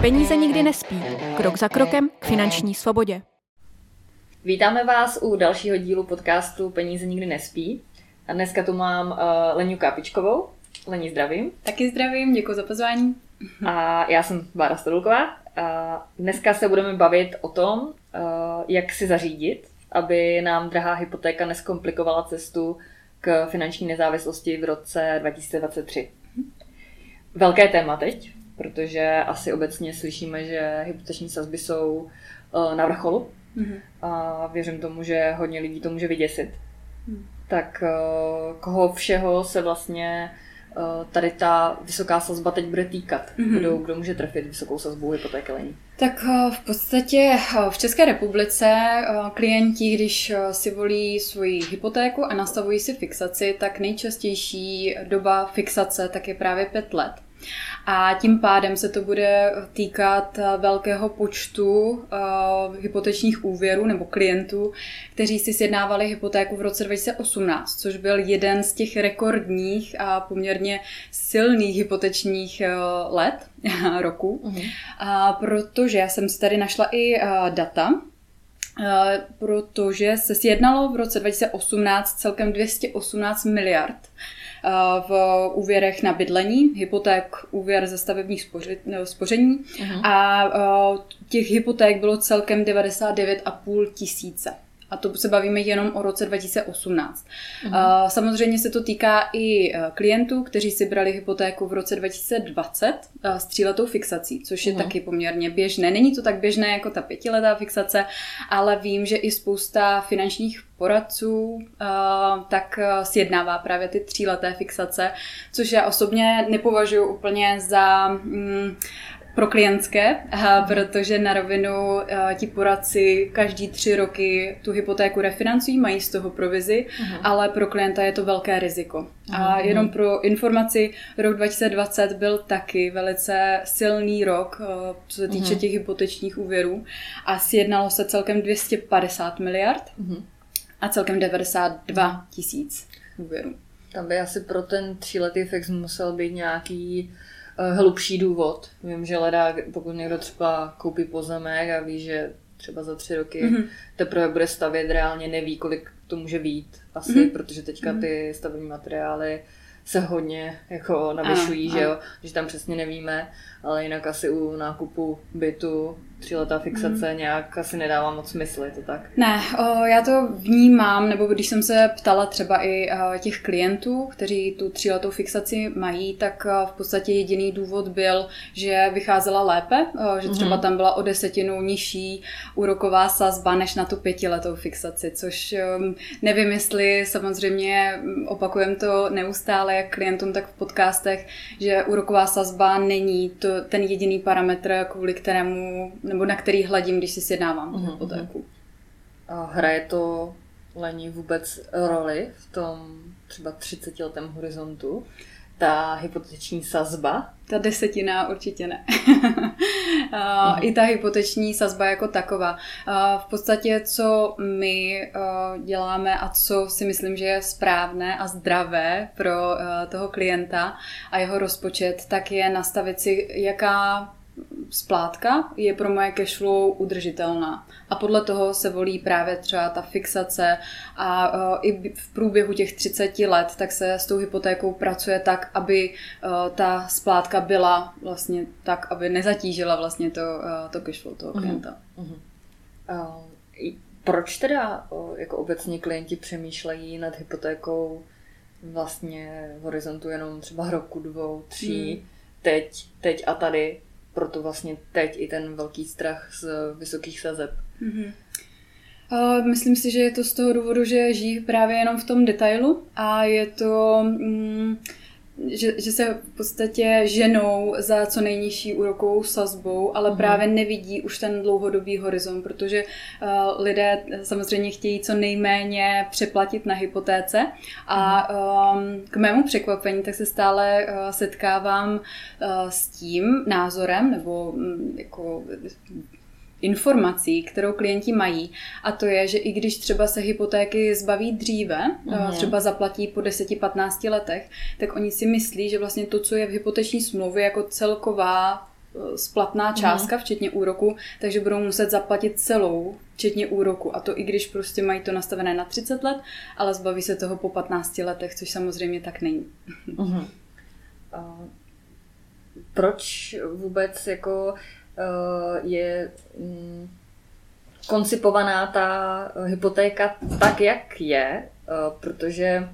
Peníze nikdy nespí. Krok za krokem k finanční svobodě. Vítáme vás u dalšího dílu podcastu Peníze nikdy nespí. A dneska tu mám uh, Leniu Kápičkovou. Lení, zdravím. Taky zdravím, děkuji za pozvání. A já jsem Bára Stodulková. A dneska se budeme bavit o tom, uh, jak si zařídit, aby nám drahá hypotéka neskomplikovala cestu k finanční nezávislosti v roce 2023. Velké téma teď, protože asi obecně slyšíme, že hypoteční sazby jsou uh, na vrcholu mm-hmm. a věřím tomu, že hodně lidí to může vyděsit. Mm. Tak uh, koho všeho se vlastně uh, tady ta vysoká sazba teď bude týkat? Mm-hmm. Kdo, kdo může trefit vysokou sazbu hypotéky lení? Tak v podstatě v České republice klienti, když si volí svoji hypotéku a nastavují si fixaci, tak nejčastější doba fixace tak je právě pět let. A tím pádem se to bude týkat velkého počtu uh, hypotečních úvěrů nebo klientů, kteří si sjednávali hypotéku v roce 2018, což byl jeden z těch rekordních a poměrně silných hypotečních uh, let, roku. Uh-huh. A protože já jsem si tady našla i uh, data, protože se sjednalo v roce 2018 celkem 218 miliard v úvěrech na bydlení, hypoték, úvěr ze stavebních spoření uh-huh. a těch hypoték bylo celkem 99,5 tisíce. A to se bavíme jenom o roce 2018. Uh-huh. Samozřejmě se to týká i e, klientů, kteří si brali hypotéku v roce 2020 s tříletou fixací, což je uh-huh. taky poměrně běžné. Není to tak běžné jako ta pětiletá fixace, ale vím, že i spousta finančních poradců tak e, sjednává právě ty tříleté fixace, což já osobně nepovažuji úplně za mm, pro klientské, protože na rovinu ti poradci každý tři roky tu hypotéku refinancují, mají z toho provizi, uh-huh. ale pro klienta je to velké riziko. Uh-huh. A jenom pro informaci, rok 2020 byl taky velice silný rok, co se týče uh-huh. těch hypotečních úvěrů a sjednalo se celkem 250 miliard uh-huh. a celkem 92 tisíc úvěrů. Tam by asi pro ten tříletý fix musel být nějaký Eh, hlubší důvod. Vím, že leda, pokud někdo třeba koupí pozemek a ví, že třeba za tři roky mm-hmm. teprve bude stavět, reálně neví, kolik to může být asi, mm-hmm. protože teďka mhm. ty stavební materiály se hodně jako navyšují, že jo, že tam přesně nevíme, ale jinak asi u nákupu bytu tříletá fixace mm. nějak asi nedává moc smysl, je to tak? Ne, o, já to vnímám, nebo když jsem se ptala třeba i o, těch klientů, kteří tu tříletou fixaci mají, tak o, v podstatě jediný důvod byl, že vycházela lépe, o, že třeba mm. tam byla o desetinu nižší úroková sazba než na tu pětiletou fixaci, což o, nevím, jestli samozřejmě opakujem to neustále jak klientům, tak v podcastech, že úroková sazba není to, ten jediný parametr, kvůli kterému nebo na který hledím, když si sjednávám uh-huh, hypotéku. A hraje to Lení vůbec roli v tom třeba 30 letém horizontu? Ta hypoteční sazba? Ta desetina určitě ne. uh-huh. I ta hypoteční sazba jako taková. V podstatě, co my děláme a co si myslím, že je správné a zdravé pro toho klienta a jeho rozpočet, tak je nastavit si, jaká splátka je pro moje cashflow udržitelná. A podle toho se volí právě třeba ta fixace a uh, i v průběhu těch 30 let tak se s tou hypotékou pracuje tak, aby uh, ta splátka byla vlastně tak, aby nezatížila vlastně to, uh, to cashflow toho mhm. klienta. Uh-huh. Uh, proč teda jako obecně klienti přemýšlejí nad hypotékou vlastně v horizontu jenom třeba roku, dvou, tří, hmm. teď, teď a tady, proto vlastně teď i ten velký strach z vysokých sazeb. Mm-hmm. Myslím si, že je to z toho důvodu, že žijí právě jenom v tom detailu a je to... Mm, že, že se v podstatě ženou za co nejnižší úrokovou sazbou, ale mm. právě nevidí už ten dlouhodobý horizont, protože uh, lidé samozřejmě chtějí co nejméně přeplatit na hypotéce a um, k mému překvapení tak se stále uh, setkávám uh, s tím názorem, nebo um, jako informací, kterou klienti mají, a to je, že i když třeba se hypotéky zbaví dříve, mm. třeba zaplatí po 10-15 letech, tak oni si myslí, že vlastně to, co je v hypoteční smlouvě jako celková eh, splatná částka, mm. včetně úroku, takže budou muset zaplatit celou, včetně úroku. A to i když prostě mají to nastavené na 30 let, ale zbaví se toho po 15 letech, což samozřejmě tak není. Mm. Uh, proč vůbec jako je mm, koncipovaná ta hypotéka tak, jak je, eh, protože eh,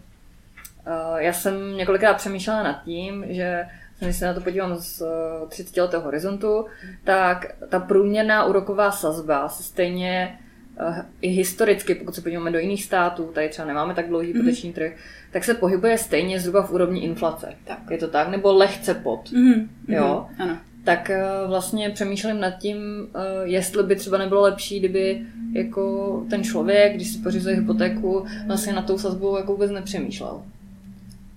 já jsem několikrát přemýšlela nad tím, že když se na to podívám z 30 letého horizontu, tak ta průměrná úroková sazba se stejně i historicky, pokud se podíváme do jiných států, tady třeba nemáme tak dlouhý mhm. hypoteční trh, tak se pohybuje stejně zhruba v úrovni inflace. Tak. Je to tak? Nebo lehce pod. Mm-hmm. Jo? Ano tak eh, vlastně přemýšlím nad tím, eh, jestli by třeba nebylo lepší, kdyby jako ten člověk, když si pořizuje hypotéku, vlastně na tou sazbou jako vůbec nepřemýšlel.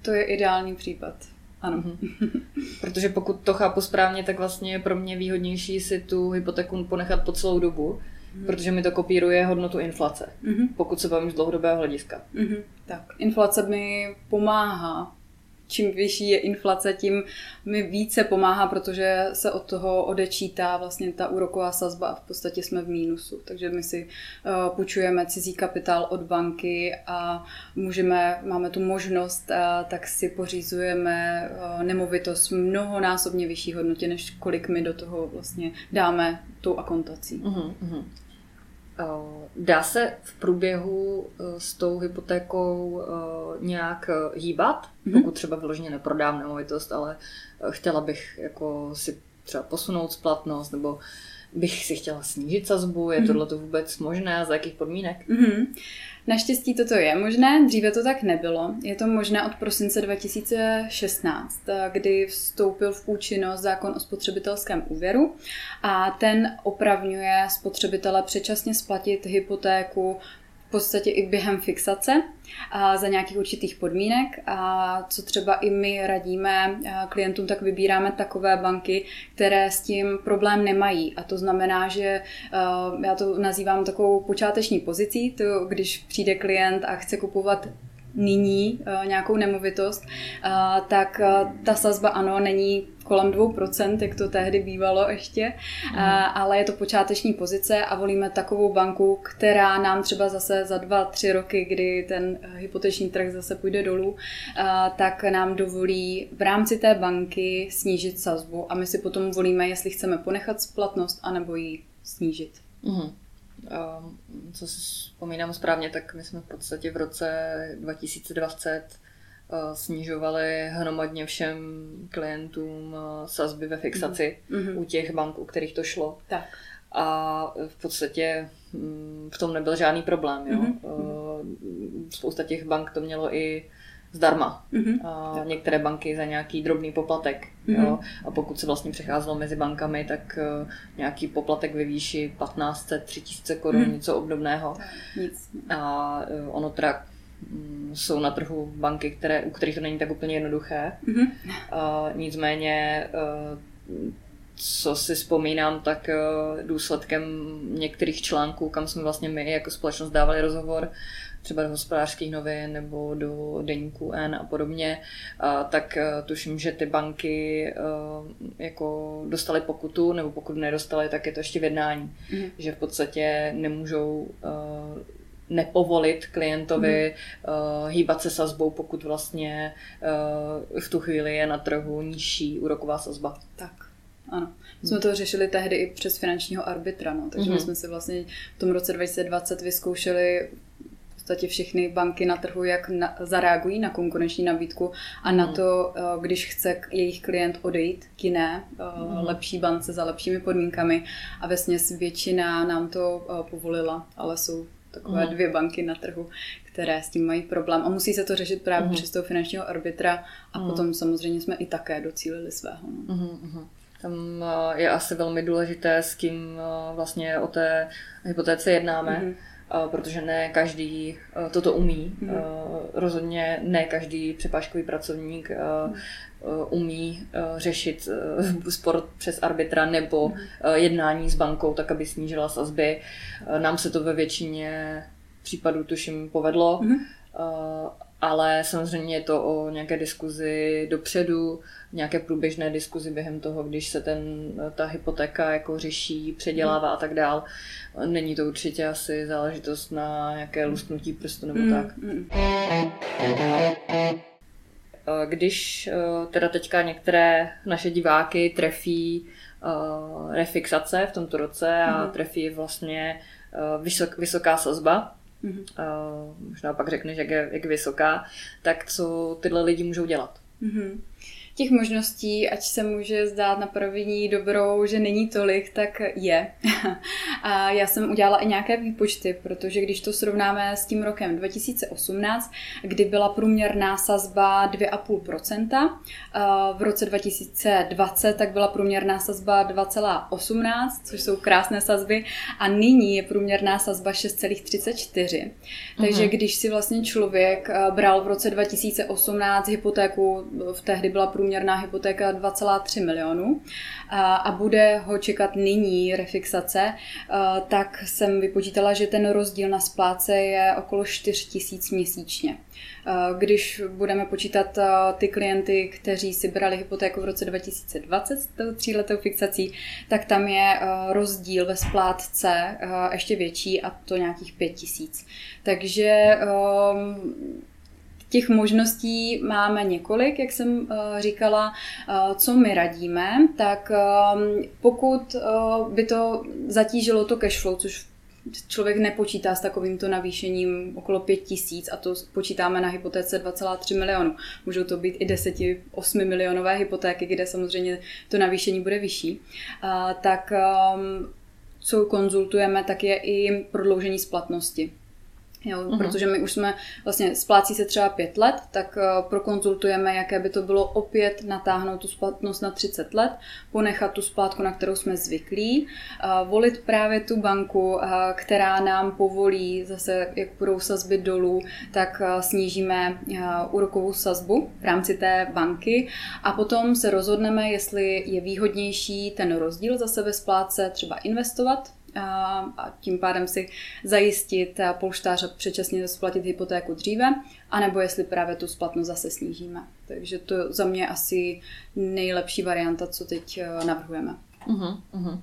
To je ideální případ. Ano. Mm-hmm. Protože pokud to chápu správně, tak vlastně je pro mě výhodnější si tu hypotéku ponechat po celou dobu, mm-hmm. protože mi to kopíruje hodnotu inflace, mm-hmm. pokud se bavím z dlouhodobého hlediska. Mm-hmm. Tak, inflace mi pomáhá čím vyšší je inflace, tím mi více pomáhá, protože se od toho odečítá vlastně ta úroková sazba a v podstatě jsme v mínusu. Takže my si uh, půjčujeme cizí kapitál od banky a můžeme, máme tu možnost, uh, tak si pořizujeme uh, nemovitost mnohonásobně vyšší hodnotě, než kolik my do toho vlastně dáme tou akontací. Uh-huh. Dá se v průběhu e, s tou hypotékou e, nějak e, hýbat, mm-hmm. pokud třeba vyloženě neprodám nemovitost, ale chtěla bych jako si třeba posunout splatnost, nebo bych si chtěla snížit sazbu, je mm-hmm. tohle vůbec možné a za jakých podmínek? Mm-hmm. Naštěstí toto je možné, dříve to tak nebylo. Je to možné od prosince 2016, kdy vstoupil v účinnost zákon o spotřebitelském úvěru a ten opravňuje spotřebitele předčasně splatit hypotéku v podstatě i během fixace a za nějakých určitých podmínek. A co třeba i my radíme klientům, tak vybíráme takové banky, které s tím problém nemají. A to znamená, že já to nazývám takovou počáteční pozicí, to když přijde klient a chce kupovat nyní uh, nějakou nemovitost, uh, tak uh, ta sazba ano, není kolem 2%, jak to tehdy bývalo ještě, mm. ale je to počáteční pozice a volíme takovou banku, která nám třeba zase za dva, tři roky, kdy ten hypoteční trh zase půjde dolů, tak nám dovolí v rámci té banky snížit sazbu a my si potom volíme, jestli chceme ponechat splatnost anebo ji snížit. Mm. Ehm, co si vzpomínám správně, tak my jsme v podstatě v roce 2020 eh, snižovali hromadně všem klientům sazby ve fixaci mm-hmm. u těch bank, u kterých to šlo. Tak. A v podstatě hm, v tom nebyl žádný problém. Jo? Mm-hmm. Spousta těch bank to mělo i zdarma. Mm-hmm. A některé banky za nějaký drobný poplatek. Mm-hmm. Jo? A pokud se vlastně přecházelo mezi bankami, tak uh, nějaký poplatek ve výši 1500, 3000 korun, mm-hmm. něco obdobného. Nic. A uh, ono teda um, jsou na trhu banky, které, u kterých to není tak úplně jednoduché. Mm-hmm. Uh, nicméně uh, co si vzpomínám, tak důsledkem některých článků, kam jsme vlastně my jako společnost dávali rozhovor, třeba do hospodářských novin nebo do deníku N a podobně, tak e, tuším, že ty banky e, jako dostaly pokutu, nebo pokud nedostali, tak je to ještě v jednání. Mm. Že v podstatě nemůžou nepovolit klientovi mm. uh, hýbat se sazbou, pokud vlastně uh, v tu chvíli je na trhu nižší úroková sazba. Tak, ano. My jsme to řešili tehdy i přes finančního arbitra, no, takže mm. my jsme si vlastně v tom roce 2020 vyzkoušeli podstatě všechny banky na trhu, jak na, zareagují na konkurenční nabídku a na hmm. to, eh, když chce jejich klient odejít k jiné mm. lepší bance za lepšími podmínkami a ve většina nám to eh, povolila, ale jsou takové mm. dvě banky na trhu, které s tím mají problém a musí se to řešit právě mm. přes toho finančního arbitra a mm. potom samozřejmě jsme i také docílili svého. No. Mm. Tam je asi velmi důležité, s kým vlastně o té hypotéce jednáme. Mm protože ne každý toto umí. Mm. Rozhodně ne každý přepážkový pracovník umí řešit sport přes arbitra nebo mm. jednání s bankou, tak aby snížila sazby. Nám se to ve většině případů tuším povedlo. Mm ale samozřejmě je to o nějaké diskuzi dopředu, nějaké průběžné diskuzi během toho, když se ten, ta hypotéka jako řeší, předělává a tak dál. Není to určitě asi záležitost na nějaké lusknutí prstu nebo mm, tak. Mm. Když eh, teda teďka některé naše diváky trefí uh, refixace v tomto roce a mm. trefí vlastně vysok, vysoká sazba, mm-hmm. uh, možná pak řekneš, jak je, jak vysoká, tak co tyhle lidi můžou dělat? Mm-hmm těch možností, ať se může zdát na první dobrou, že není tolik, tak je. a já jsem udělala i nějaké výpočty, protože když to srovnáme s tím rokem 2018, kdy byla průměrná sazba 2,5%, v roce 2020 tak byla průměrná sazba 2,18, což jsou krásné sazby, a nyní je průměrná sazba 6,34. Takže uh-huh. když si vlastně člověk bral v roce 2018 hypotéku, v tehdy byla průměrná průměrná hypotéka 2,3 milionů a, bude ho čekat nyní refixace, tak jsem vypočítala, že ten rozdíl na spláce je okolo 4 tisíc měsíčně. Když budeme počítat ty klienty, kteří si brali hypotéku v roce 2020 s tou tříletou fixací, tak tam je rozdíl ve splátce ještě větší a to nějakých 5 tisíc. Takže Těch možností máme několik, jak jsem uh, říkala. Uh, co my radíme, tak um, pokud uh, by to zatížilo to cashflow, což člověk nepočítá s takovýmto navýšením okolo 5 tisíc a to počítáme na hypotéce 2,3 milionu. Můžou to být i 10, 8 milionové hypotéky, kde samozřejmě to navýšení bude vyšší. Tak um, co konzultujeme, tak je i prodloužení splatnosti. Jo, uh-huh. Protože my už jsme, vlastně splácí se třeba pět let, tak uh, prokonzultujeme, jaké by to bylo opět natáhnout tu splatnost na 30 let, ponechat tu splátku, na kterou jsme zvyklí, uh, volit právě tu banku, uh, která nám povolí, zase jak budou sazby dolů, tak uh, snížíme uh, úrokovou sazbu v rámci té banky a potom se rozhodneme, jestli je výhodnější ten rozdíl zase ve splátce třeba investovat a tím pádem si zajistit polštář a předčasně splatit hypotéku dříve, anebo jestli právě tu splatnost zase snížíme. Takže to za mě asi nejlepší varianta, co teď eh, navrhujeme. Uh-huh, uh-huh.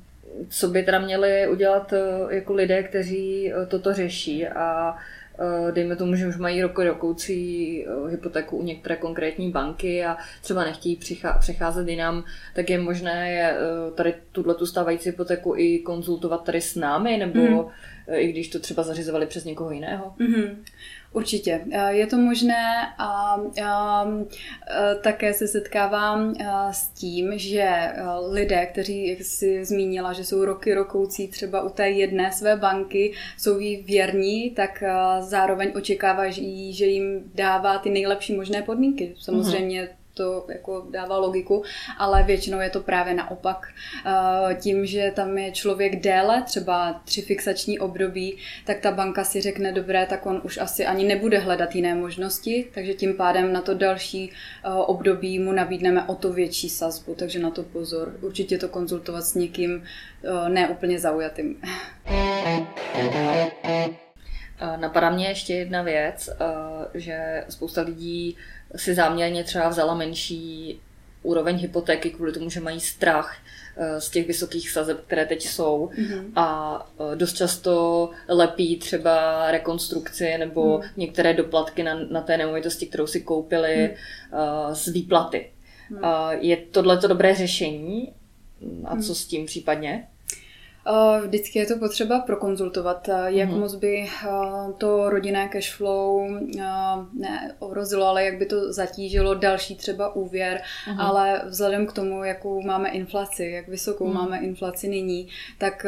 Co by teda měli udělat eh, jako lidé, kteří eh, toto řeší a Eh, dejme tomu, že už mají roku rokoucí eh, hypotéku u některé konkrétní banky a třeba nechtějí přecházet jinam, tak je možné eh, tady tuhle tu stávající hypotéku i konzultovat tady s námi, nebo mm. i když to třeba zařizovali přes někoho jiného? Mm. Určitě. Eh, je to možné a, a, eh, také se setkávám eh, s tím, že lidé, kteří, jak jsi zmínila, že jsou roky rokoucí třeba u té jedné své banky, jsou jí věrní, tak zároveň očekávají, že jim dává ty nejlepší možné podmínky. Samozřejmě mm-hmm to jako dává logiku, ale většinou je to právě naopak. Eh, tím, že tam je člověk déle, třeba tři fixační období, tak ta banka si řekne, dobré, tak on už asi ani nebude hledat jiné možnosti, takže tím pádem na to další eh, období mu nabídneme o to větší sazbu, takže na to pozor. Určitě to konzultovat s někým eh, neúplně zaujatým. Napadá mě ještě jedna věc, že spousta lidí si záměrně třeba vzala menší úroveň hypotéky kvůli tomu, že mají strach eh, z těch vysokých sazeb, které teď jsou mm-hmm. a eh, dost často lepí třeba rekonstrukci nebo mm. některé doplatky na, na té nemovitosti, kterou si koupili mm. z výplaty. Mm. Je tohle to dobré řešení? A co mm. s tím případně? Eh, vždycky je to potřeba prokonzultovat, eh, jak mm. moc by eh, to rodinné cashflow ne ohrozilo, ale jak by to zatížilo další třeba úvěr, mm. ale vzhledem k tomu, jakou máme inflaci, jak vysokou mm. máme inflaci nyní, tak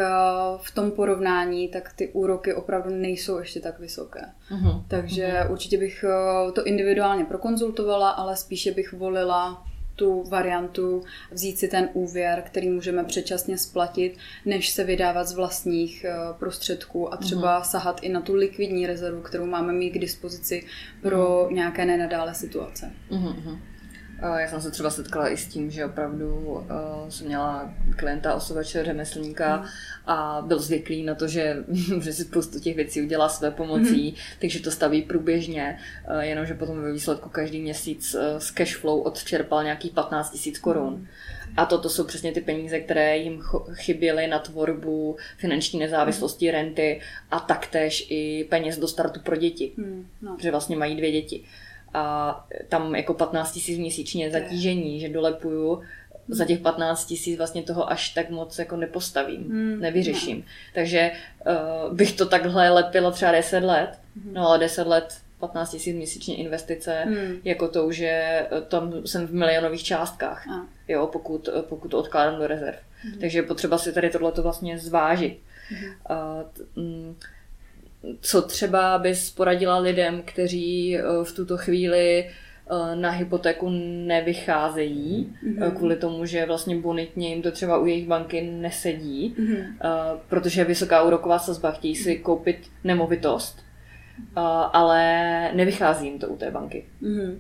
v tom porovnání tak ty úroky opravdu nejsou ještě tak vysoké. Mm. Takže mm. určitě bych to individuálně prokonzultovala, ale spíše bych volila tu variantu vzít si ten úvěr, který můžeme předčasně splatit, než se vydávat z vlastních eh, prostředků a třeba uh-huh. sahat i na tu likvidní rezervu, kterou máme mít k dispozici pro uh-huh. nějaké nenadále situace. Uh-huh. Já jsem se třeba setkala i s tím, že opravdu uh, jsem měla klienta, osobače, řemeslníka mm. a byl zvyklý na to, že, že si spoustu těch věcí udělá své pomocí, mm. takže to staví průběžně, uh, jenomže potom ve výsledku každý měsíc uh, z cashflow odčerpal nějakých 15 tisíc korun. A toto jsou přesně ty peníze, které jim chyběly na tvorbu finanční nezávislosti, mm. renty a taktéž i peněz do startu pro děti. Mm. No. Že vlastně mají dvě děti. Uh, a tam jako 15 tisíc měsíčně zatížení, že dolepuju za těch 15 tisíc vlastně toho až tak moc jako nepostavím, hmm. nevyřeším. No. Takže uh, bych to takhle lepila třeba 10 let, hmm. no ale 10 let 15 tisíc měsíčně investice, hmm. jako to, že eh, tam jsem v milionových částkách, a. jo, pokud, eh, pokud to odkládám do rezerv. Hmm. Takže je potřeba si tady tohleto vlastně zvážit. Hmm. Uh, t, mm, co třeba bys poradila lidem, kteří eh, v tuto chvíli eh, na hypotéku nevycházejí, mm-hmm. kvůli tomu, že vlastně bonitně jim to třeba u jejich banky nesedí, mm-hmm. protože je vysoká úroková sazba, chtějí si koupit nemovitost, ale nevychází jim to u té banky. Mm-hmm.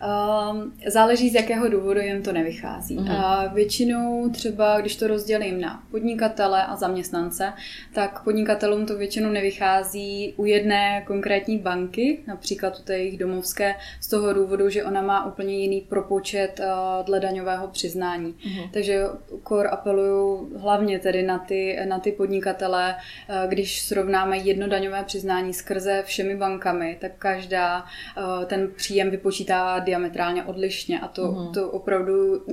Um, záleží z jakého důvodu jim to nevychází. Mm. A většinou třeba, když to rozdělím na podnikatele a zaměstnance, tak podnikatelům to většinou nevychází u jedné konkrétní banky, například u té jejich domovské, z toho důvodu, že ona má úplně jiný propočet uh, dle daňového přiznání. Mm. Takže kor apeluju hlavně tedy na ty, na ty podnikatele, uh, když srovnáme jedno daňové přiznání skrze všemi bankami, tak každá uh, ten příjem vypočítá diametrálně odlišně a to, uh-huh. to opravdu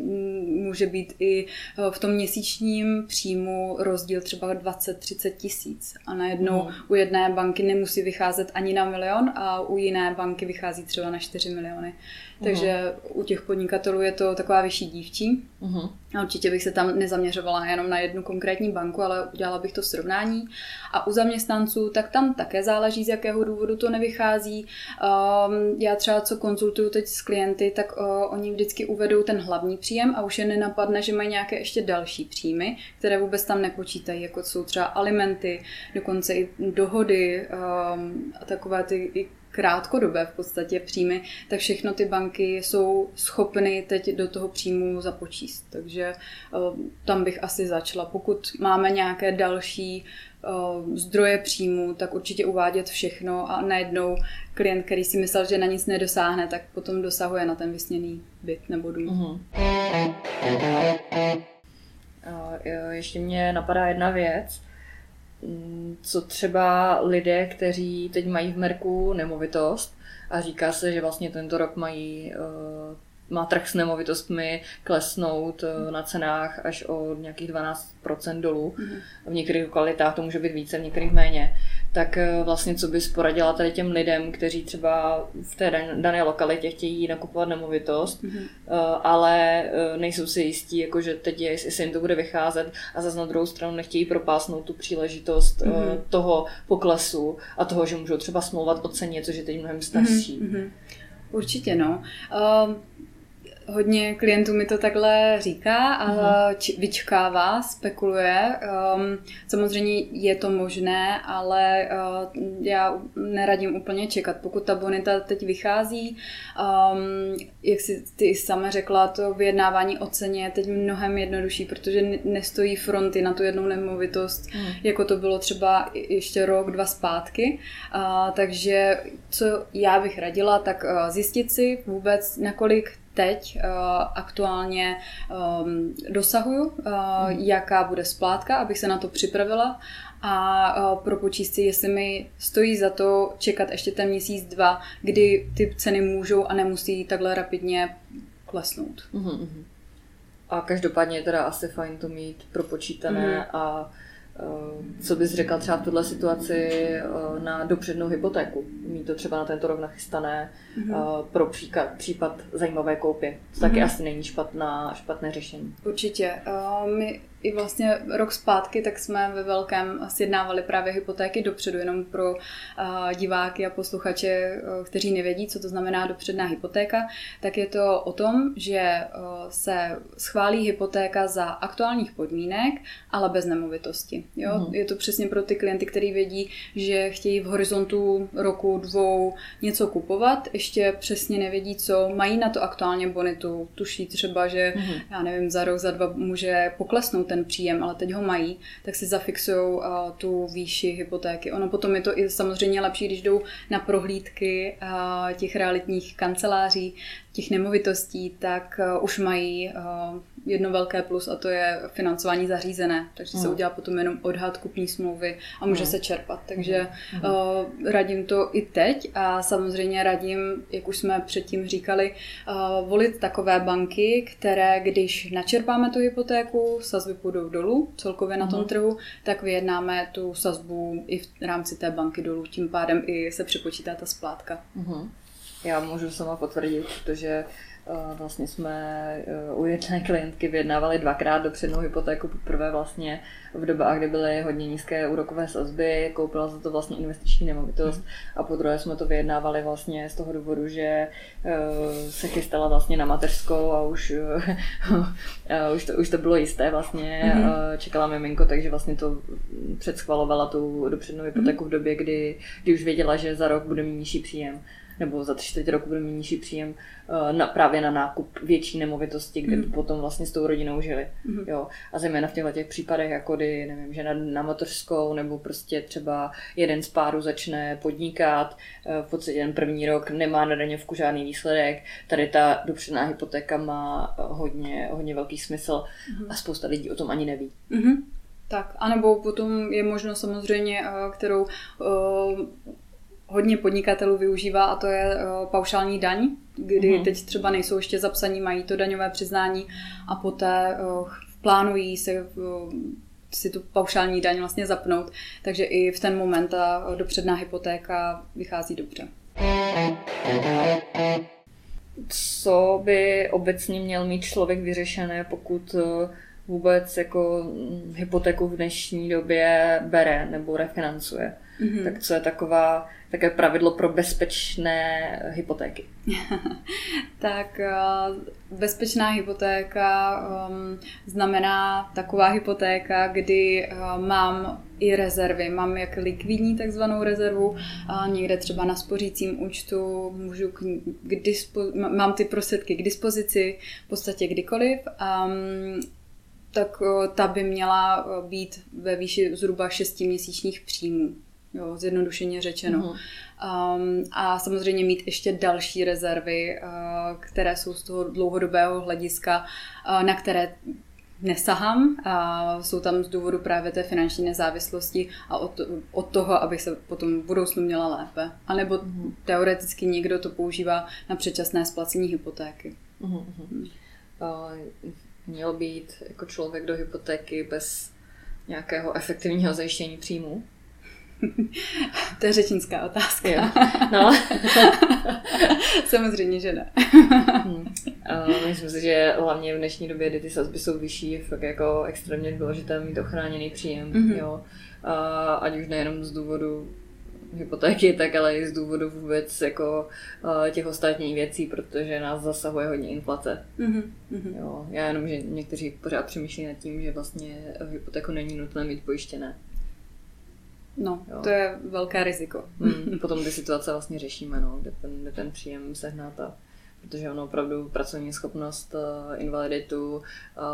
může být i eh, v tom měsíčním příjmu rozdíl třeba 20-30 tisíc a najednou uh-huh. u jedné banky nemusí vycházet ani na milion a u jiné banky vychází třeba na 4 miliony. Takže uh-huh. u těch podnikatelů je to taková vyšší dívčí. Uh-huh. A určitě bych se tam nezaměřovala jenom na jednu konkrétní banku, ale udělala bych to srovnání. A u zaměstnanců, tak tam také záleží, z jakého důvodu to nevychází. Um, já třeba, co konzultuju teď s klienty, tak uh, oni vždycky uvedou ten hlavní příjem a už je nenapadne, že mají nějaké ještě další příjmy, které vůbec tam nepočítají, jako jsou třeba alimenty, dokonce i dohody um, a takové ty krátkodobé v podstatě příjmy, tak všechno ty banky jsou schopny teď do toho příjmu započíst. Takže eh, tam bych asi začala. Pokud máme nějaké další eh, zdroje příjmu, tak určitě uvádět všechno a najednou klient, který si myslel, že na nic nedosáhne, tak potom dosahuje na ten vysněný byt nebo dům. Uh-huh. Ještě mě napadá jedna věc. Co třeba lidé, kteří teď mají v Merku nemovitost a říká se, že vlastně tento rok mají uh, má trh s nemovitostmi klesnout uh, na cenách až o nějakých 12% dolů. Mm-hmm. V některých lokalitách to může být více, v některých méně tak eh, vlastně co bys poradila tady těm lidem, kteří třeba v té dané lokalitě chtějí nakupovat nemovitost, mm-hmm. ale eh, nejsou si jistí, jako že teď je, jestli jim to bude vycházet a zase na druhou stranu nechtějí propásnout tu příležitost mm-hmm. toho poklesu a toho, že můžou třeba smlouvat o ceně, což je teď mnohem starší. Mm-hmm. Určitě no. Uh, Hodně klientů mi to takhle říká a uh-huh. vyčkává, spekuluje. Um, samozřejmě je to možné, ale uh, já neradím úplně čekat. Pokud ta bonita teď vychází, um, jak si ty sama řekla, to vyjednávání o ceně je teď mnohem jednodušší, protože nestojí fronty na tu jednu nemovitost, uh-huh. jako to bylo třeba ještě rok, dva zpátky. Uh, takže co já bych radila, tak uh, zjistit si vůbec, nakolik teď uh, aktuálně um, dosahuju, uh, mm. jaká bude splátka, abych se na to připravila a uh, propočíst si, jestli mi stojí za to čekat ještě ten měsíc, dva, kdy ty ceny můžou a nemusí takhle rapidně klesnout. Mm-hmm. A každopádně je teda asi fajn to mít propočítané mm-hmm. a Eh, co bys řekla třeba v tuhle situaci eh, na dopřednou hypotéku? Mít to třeba na tento rok nachystané mm-hmm. pro příklad, případ zajímavé koupě. To taky mm-hmm. asi není špatná, špatné řešení. Určitě. My i vlastně rok zpátky, tak jsme ve velkém sjednávali právě hypotéky dopředu, jenom pro uh, diváky a posluchače, uh, kteří nevědí, co to znamená dopředná hypotéka, tak je to o tom, že uh, se schválí hypotéka za aktuálních podmínek, ale bez nemovitosti. Jo? Mm. Je to přesně pro ty klienty, kteří vědí, že chtějí v horizontu roku, dvou něco kupovat, ještě přesně nevědí, co, mají na to aktuálně bonitu, tuší třeba, že mm. já nevím, za rok, za dva může poklesnout ten příjem, ale teď ho mají, tak si zafixují uh, tu výši hypotéky. Ono potom je to i samozřejmě lepší, když jdou na prohlídky uh, těch realitních kanceláří, těch nemovitostí, tak uh, už mají jedno velké plus a to je financování zařízené. Takže mm. se udělá potom jenom odhad kupní smlouvy a může mm. se čerpat. Takže mm. uh, radím to i teď a samozřejmě radím, jak už jsme předtím říkali, uh, volit takové banky, které když načerpáme tu hypotéku, sazby půjdou dolů celkově na tom mm. trhu, tak vyjednáme tu sazbu i v rámci té banky dolů. Tím pádem i se přepočítá ta splátka. Mm. Já můžu sama potvrdit, protože Vlastně jsme eh, u jedné klientky vyjednávali dvakrát dopřednou hypotéku. Poprvé vlastně v dobách, kdy byly hodně nízké úrokové sazby, koupila za to vlastně investiční nemovitost a po druhé jsme to vyjednávali vlastně z toho důvodu, že eh, se chystala vlastně na mateřskou a už, eh, už, to, už to bylo jisté vlastně, mm-hmm. čekala miminko, takže vlastně to předschvalovala tu dopřednou hypotéku v době, kdy, kdy už věděla, že za rok bude mít nižší příjem nebo za tři čtvrtě roku bude mít nižší příjem uh, na, právě na nákup větší nemovitosti, kde mm. by potom vlastně s tou rodinou žili. Mm. Jo. A zejména v těchto těch případech, jako kdy, nevím, že na, na motorskou, nebo prostě třeba jeden z párů začne podnikat, uh, v podstatě ten první rok nemá na daňovku žádný výsledek, tady ta dopředná hypotéka má hodně, hodně velký smysl mm. a spousta lidí o tom ani neví. Mm. Tak, anebo potom je možnost samozřejmě, eh, kterou hodně podnikatelů využívá a to je uh, paušální daň, kdy uh-huh. teď třeba nejsou ještě zapsaní, mají to daňové přiznání a poté uh, plánují se uh, si tu paušální daň vlastně zapnout, takže i v ten moment ta dopředná hypotéka vychází dobře. Co by obecně měl mít člověk vyřešené, pokud vůbec jako hm, hypotéku v dnešní době bere nebo refinancuje? Mm-hmm. Tak co je taková také pravidlo pro bezpečné hypotéky? tak eh, bezpečná hypotéka um, znamená taková hypotéka, kdy uh, mám i rezervy. Mám jak likvidní takzvanou rezervu, a někde třeba na spořícím účtu můžu k, k dispo, mám ty prostředky k dispozici v podstatě kdykoliv. Um, tak uh, ta by měla být ve výši zhruba 6 měsíčních příjmů jo, zjednodušeně řečeno. Mm-hmm. Um, a samozřejmě mít ještě další rezervy, uh, které jsou z toho dlouhodobého hlediska, uh, na které nesahám a jsou tam z důvodu právě té finanční nezávislosti a od, od toho, abych se potom v budoucnu měla lépe. A nebo mm-hmm. teoreticky někdo to používá na předčasné splacení hypotéky. Mm-hmm. Mm. Uh, měl být jako člověk do hypotéky bez nějakého efektivního zajištění příjmu? To je řečnická otázka. Jo. No. Samozřejmě, že ne. hmm. uh, myslím si, že hlavně v dnešní době, kdy ty sazby jsou vyšší, je fakt jako extrémně důležité mít ochráněný příjem. Mm-hmm. Jo. Uh, ať už nejenom z důvodu hypotéky, tak ale i z důvodu vůbec jako uh, těch ostatních věcí, protože nás zasahuje hodně inflace. Mm-hmm. Jo, já jenom, že někteří pořád přemýšlí nad tím, že vlastně hypotéku není nutné mít pojištěné. No, jo. to je velké riziko. Hmm, potom ty situace vlastně řešíme, no, kde, ten, kde ten příjem sehnat a protože ono opravdu pracovní schopnost, uh, invaliditu, uh,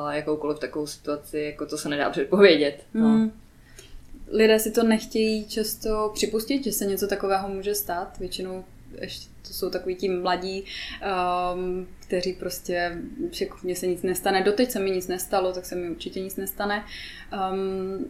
jakoukoliv takovou situaci, jako to se nedá předpovědět. No. Hmm. Lidé si to nechtějí často připustit, že se něco takového může stát. Většinou ještě to jsou takový ti mladí, um, kteří prostě, že mně se nic nestane. Doteď se mi nic nestalo, tak se mi určitě nic nestane. Um,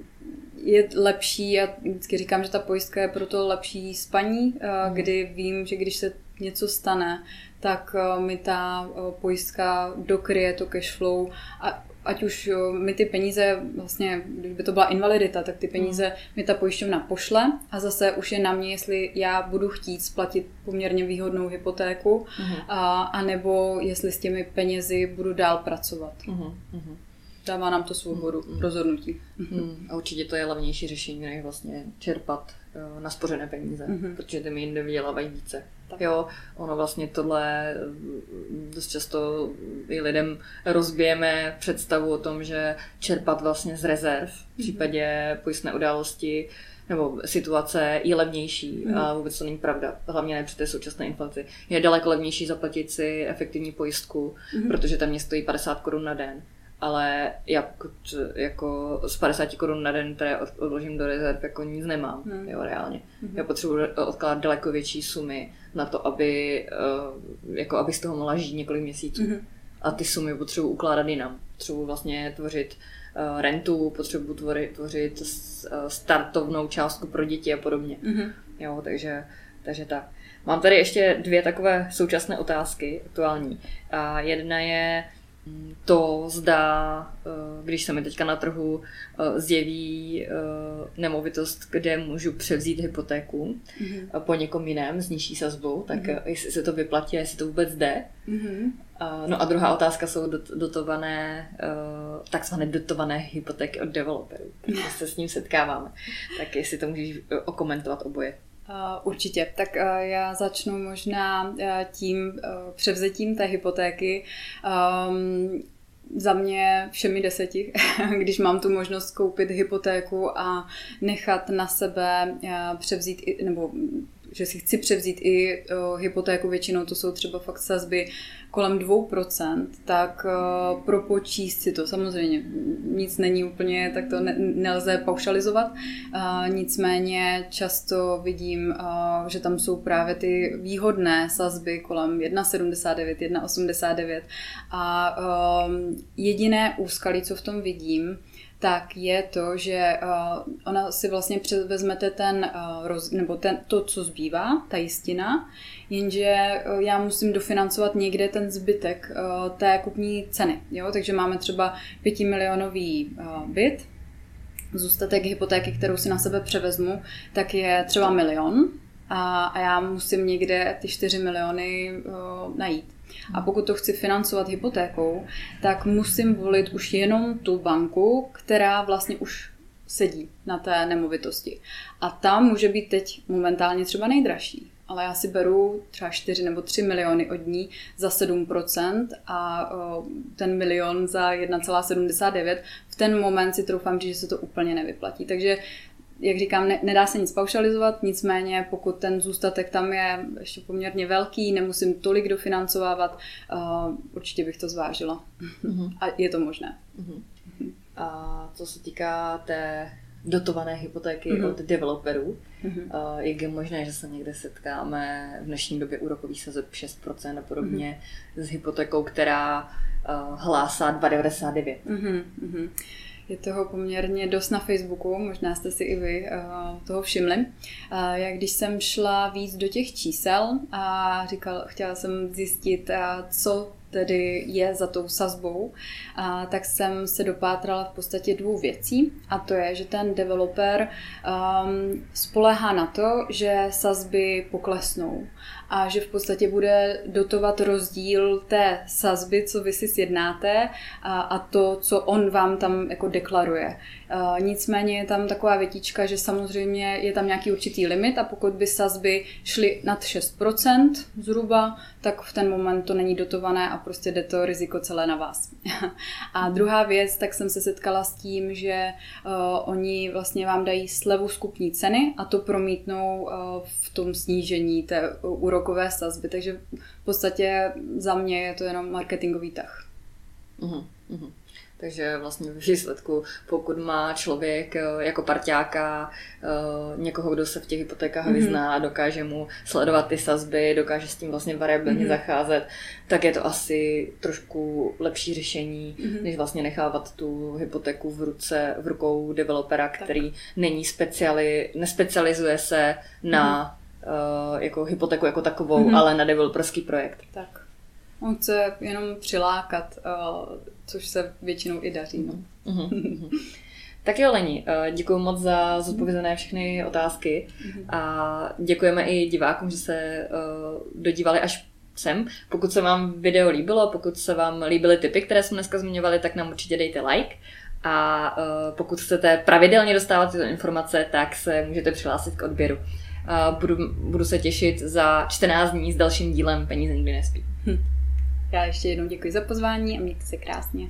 je lepší, já vždycky říkám, že ta pojistka je proto lepší spaní, uh, kdy vím, že když se něco stane, tak uh, mi ta uh, pojistka dokryje to cash flow a ať už mi ty peníze, vlastně, kdyby to byla invalidita, tak ty peníze mm. mi ta pojišťovna pošle a zase už je na mě, jestli já budu chtít splatit poměrně výhodnou hypotéku, mm. a, a nebo jestli s těmi penězi budu dál pracovat. Mm. Mm. dává nám to svobodu mm. rozhodnutí. Mm. A určitě to je levnější řešení, než vlastně čerpat uh, na spořené peníze, mm-hmm. protože ty mi jinde vydělávají více. Tak. Jo, ono vlastně tohle dost často i lidem rozbijeme představu o tom, že čerpat vlastně z rezerv v případě pojistné události nebo situace je levnější mm. a vůbec to není pravda. Hlavně ne při té současné inflaci. Je daleko levnější zaplatit si efektivní pojistku, mm. protože tam mě stojí 50 korun na den. Ale já pokud jako z 50 korun na den, které odložím do rezerv, jako nic nemám, mm. jo, reálně. Mm. Já potřebuji odkládat daleko větší sumy na to, aby, uh, jako aby z toho mohla žít několik měsíců. Mm. A ty sumy potřebuji ukládat jinam. Potřebuji vlastně tvořit uh, rentu, potřebuji tvořit, tvořit uh, startovnou částku pro děti a podobně. Mm. Jo, takže, takže tak. Mám tady ještě dvě takové současné otázky, aktuální. A jedna je, to zda, eh, když se mi teďka na trhu eh, zjeví eh, nemovitost, kde můžu převzít hypotéku mm-hmm. po někom jiném s nižší sazbou, tak mm-hmm. jestli se to vyplatí, jestli to vůbec jde. Mm-hmm. No a druhá otázka jsou dotované, takzvané dotované hypotéky od developerů. Takže se s ním setkáváme. Tak jestli to můžeš okomentovat oboje. Uh, určitě. Tak uh, já začnu možná uh, tím převzetím té hypotéky. Um, za mě všemi deseti, když mám tu možnost koupit hypotéku a nechat na sebe převzít, nebo že si chci převzít i uh, hypotéku, většinou to jsou třeba fakt sazby kolem 2%, tak uh, propočíst si to. Samozřejmě nic není úplně, tak to ne, nelze paušalizovat. Uh, nicméně často vidím, že tam jsou právě ty výhodné sazby kolem 1,79, 1,89 a uh, jediné úskalí, co v tom vidím, tak je to, že uh, ona si vlastně vezmete ten, uh, roz, nebo ten, to, co zbývá, ta jistina, jenže uh, já musím dofinancovat někde ten zbytek uh, té kupní ceny. Jo? Takže máme třeba pětimilionový uh, byt, zůstatek hypotéky, kterou si na sebe převezmu, tak je třeba milion a, a já musím někde ty 4 miliony uh, najít. A pokud to chci financovat hypotékou, tak musím volit už jenom tu banku, která vlastně už sedí na té nemovitosti. A tam může být teď momentálně třeba nejdražší. Ale já si beru třeba 4 nebo 3 miliony od ní za 7% a ten milion za 1,79. V ten moment si troufám že se to úplně nevyplatí. Takže jak říkám, ne, nedá se nic paušalizovat, nicméně pokud ten zůstatek tam je ještě poměrně velký, nemusím tolik dofinancovávat, uh, určitě bych to zvážila. Uh-huh. A je to možné. Uh-huh. A co se týká té dotované hypotéky uh-huh. od developerů, uh-huh. uh, jak je možné, že se někde setkáme v dnešní době úrokový sazeb 6% a podobně uh-huh. s hypotékou, která uh, hlásá 2,99%. Uh-huh. Je toho poměrně dost na Facebooku, možná jste si i vy uh, toho všimli. Uh, jak když jsem šla víc do těch čísel a říkal, chtěla jsem zjistit, uh, co tedy je za tou sazbou, a tak jsem se dopátrala v podstatě dvou věcí. A to je, že ten developer um, spolehá na to, že sazby poklesnou a že v podstatě bude dotovat rozdíl té sazby, co vy si sjednáte a, a to, co on vám tam jako deklaruje. A nicméně je tam taková větička, že samozřejmě je tam nějaký určitý limit a pokud by sazby šly nad 6% zhruba, tak v ten moment to není dotované a prostě jde to riziko celé na vás. a druhá věc, tak jsem se setkala s tím, že uh, oni vlastně vám dají slevu skupní ceny a to promítnou uh, v tom snížení té úrokové sazby, takže v podstatě za mě je to jenom marketingový tah. Uh-huh, uh-huh. Takže vlastně v výsledku, pokud má člověk eh, jako parťáka eh, někoho, kdo se v těch hypotékách mm-hmm. vyzná, dokáže mu sledovat ty sazby, dokáže s tím vlastně variabilně mm-hmm. zacházet, tak je to asi trošku lepší řešení, mm-hmm. než vlastně nechávat tu hypotéku v ruce, v rukou developera, který tak. není speciali, nespecializuje se na mm-hmm. uh, jako hypotéku jako takovou, mm-hmm. ale na developerský projekt. Tak. On chce jenom přilákat, uh, což se většinou i daří. No. Uh-huh. Tak jo, Leni, eh, děkuji moc za zodpovězené všechny otázky a děkujeme i divákům, že se dodívali až sem. Pokud se vám video líbilo, pokud se vám líbily typy, které jsme dneska zmiňovali, tak nám určitě dejte like. A pokud chcete pravidelně dostávat tyto informace, tak se můžete přihlásit k odběru. Uh, budu, budu se těšit za 14 dní s dalším dílem Peníze nikdy nespí. Hm. Já ještě jednou děkuji za pozvání a mějte se krásně.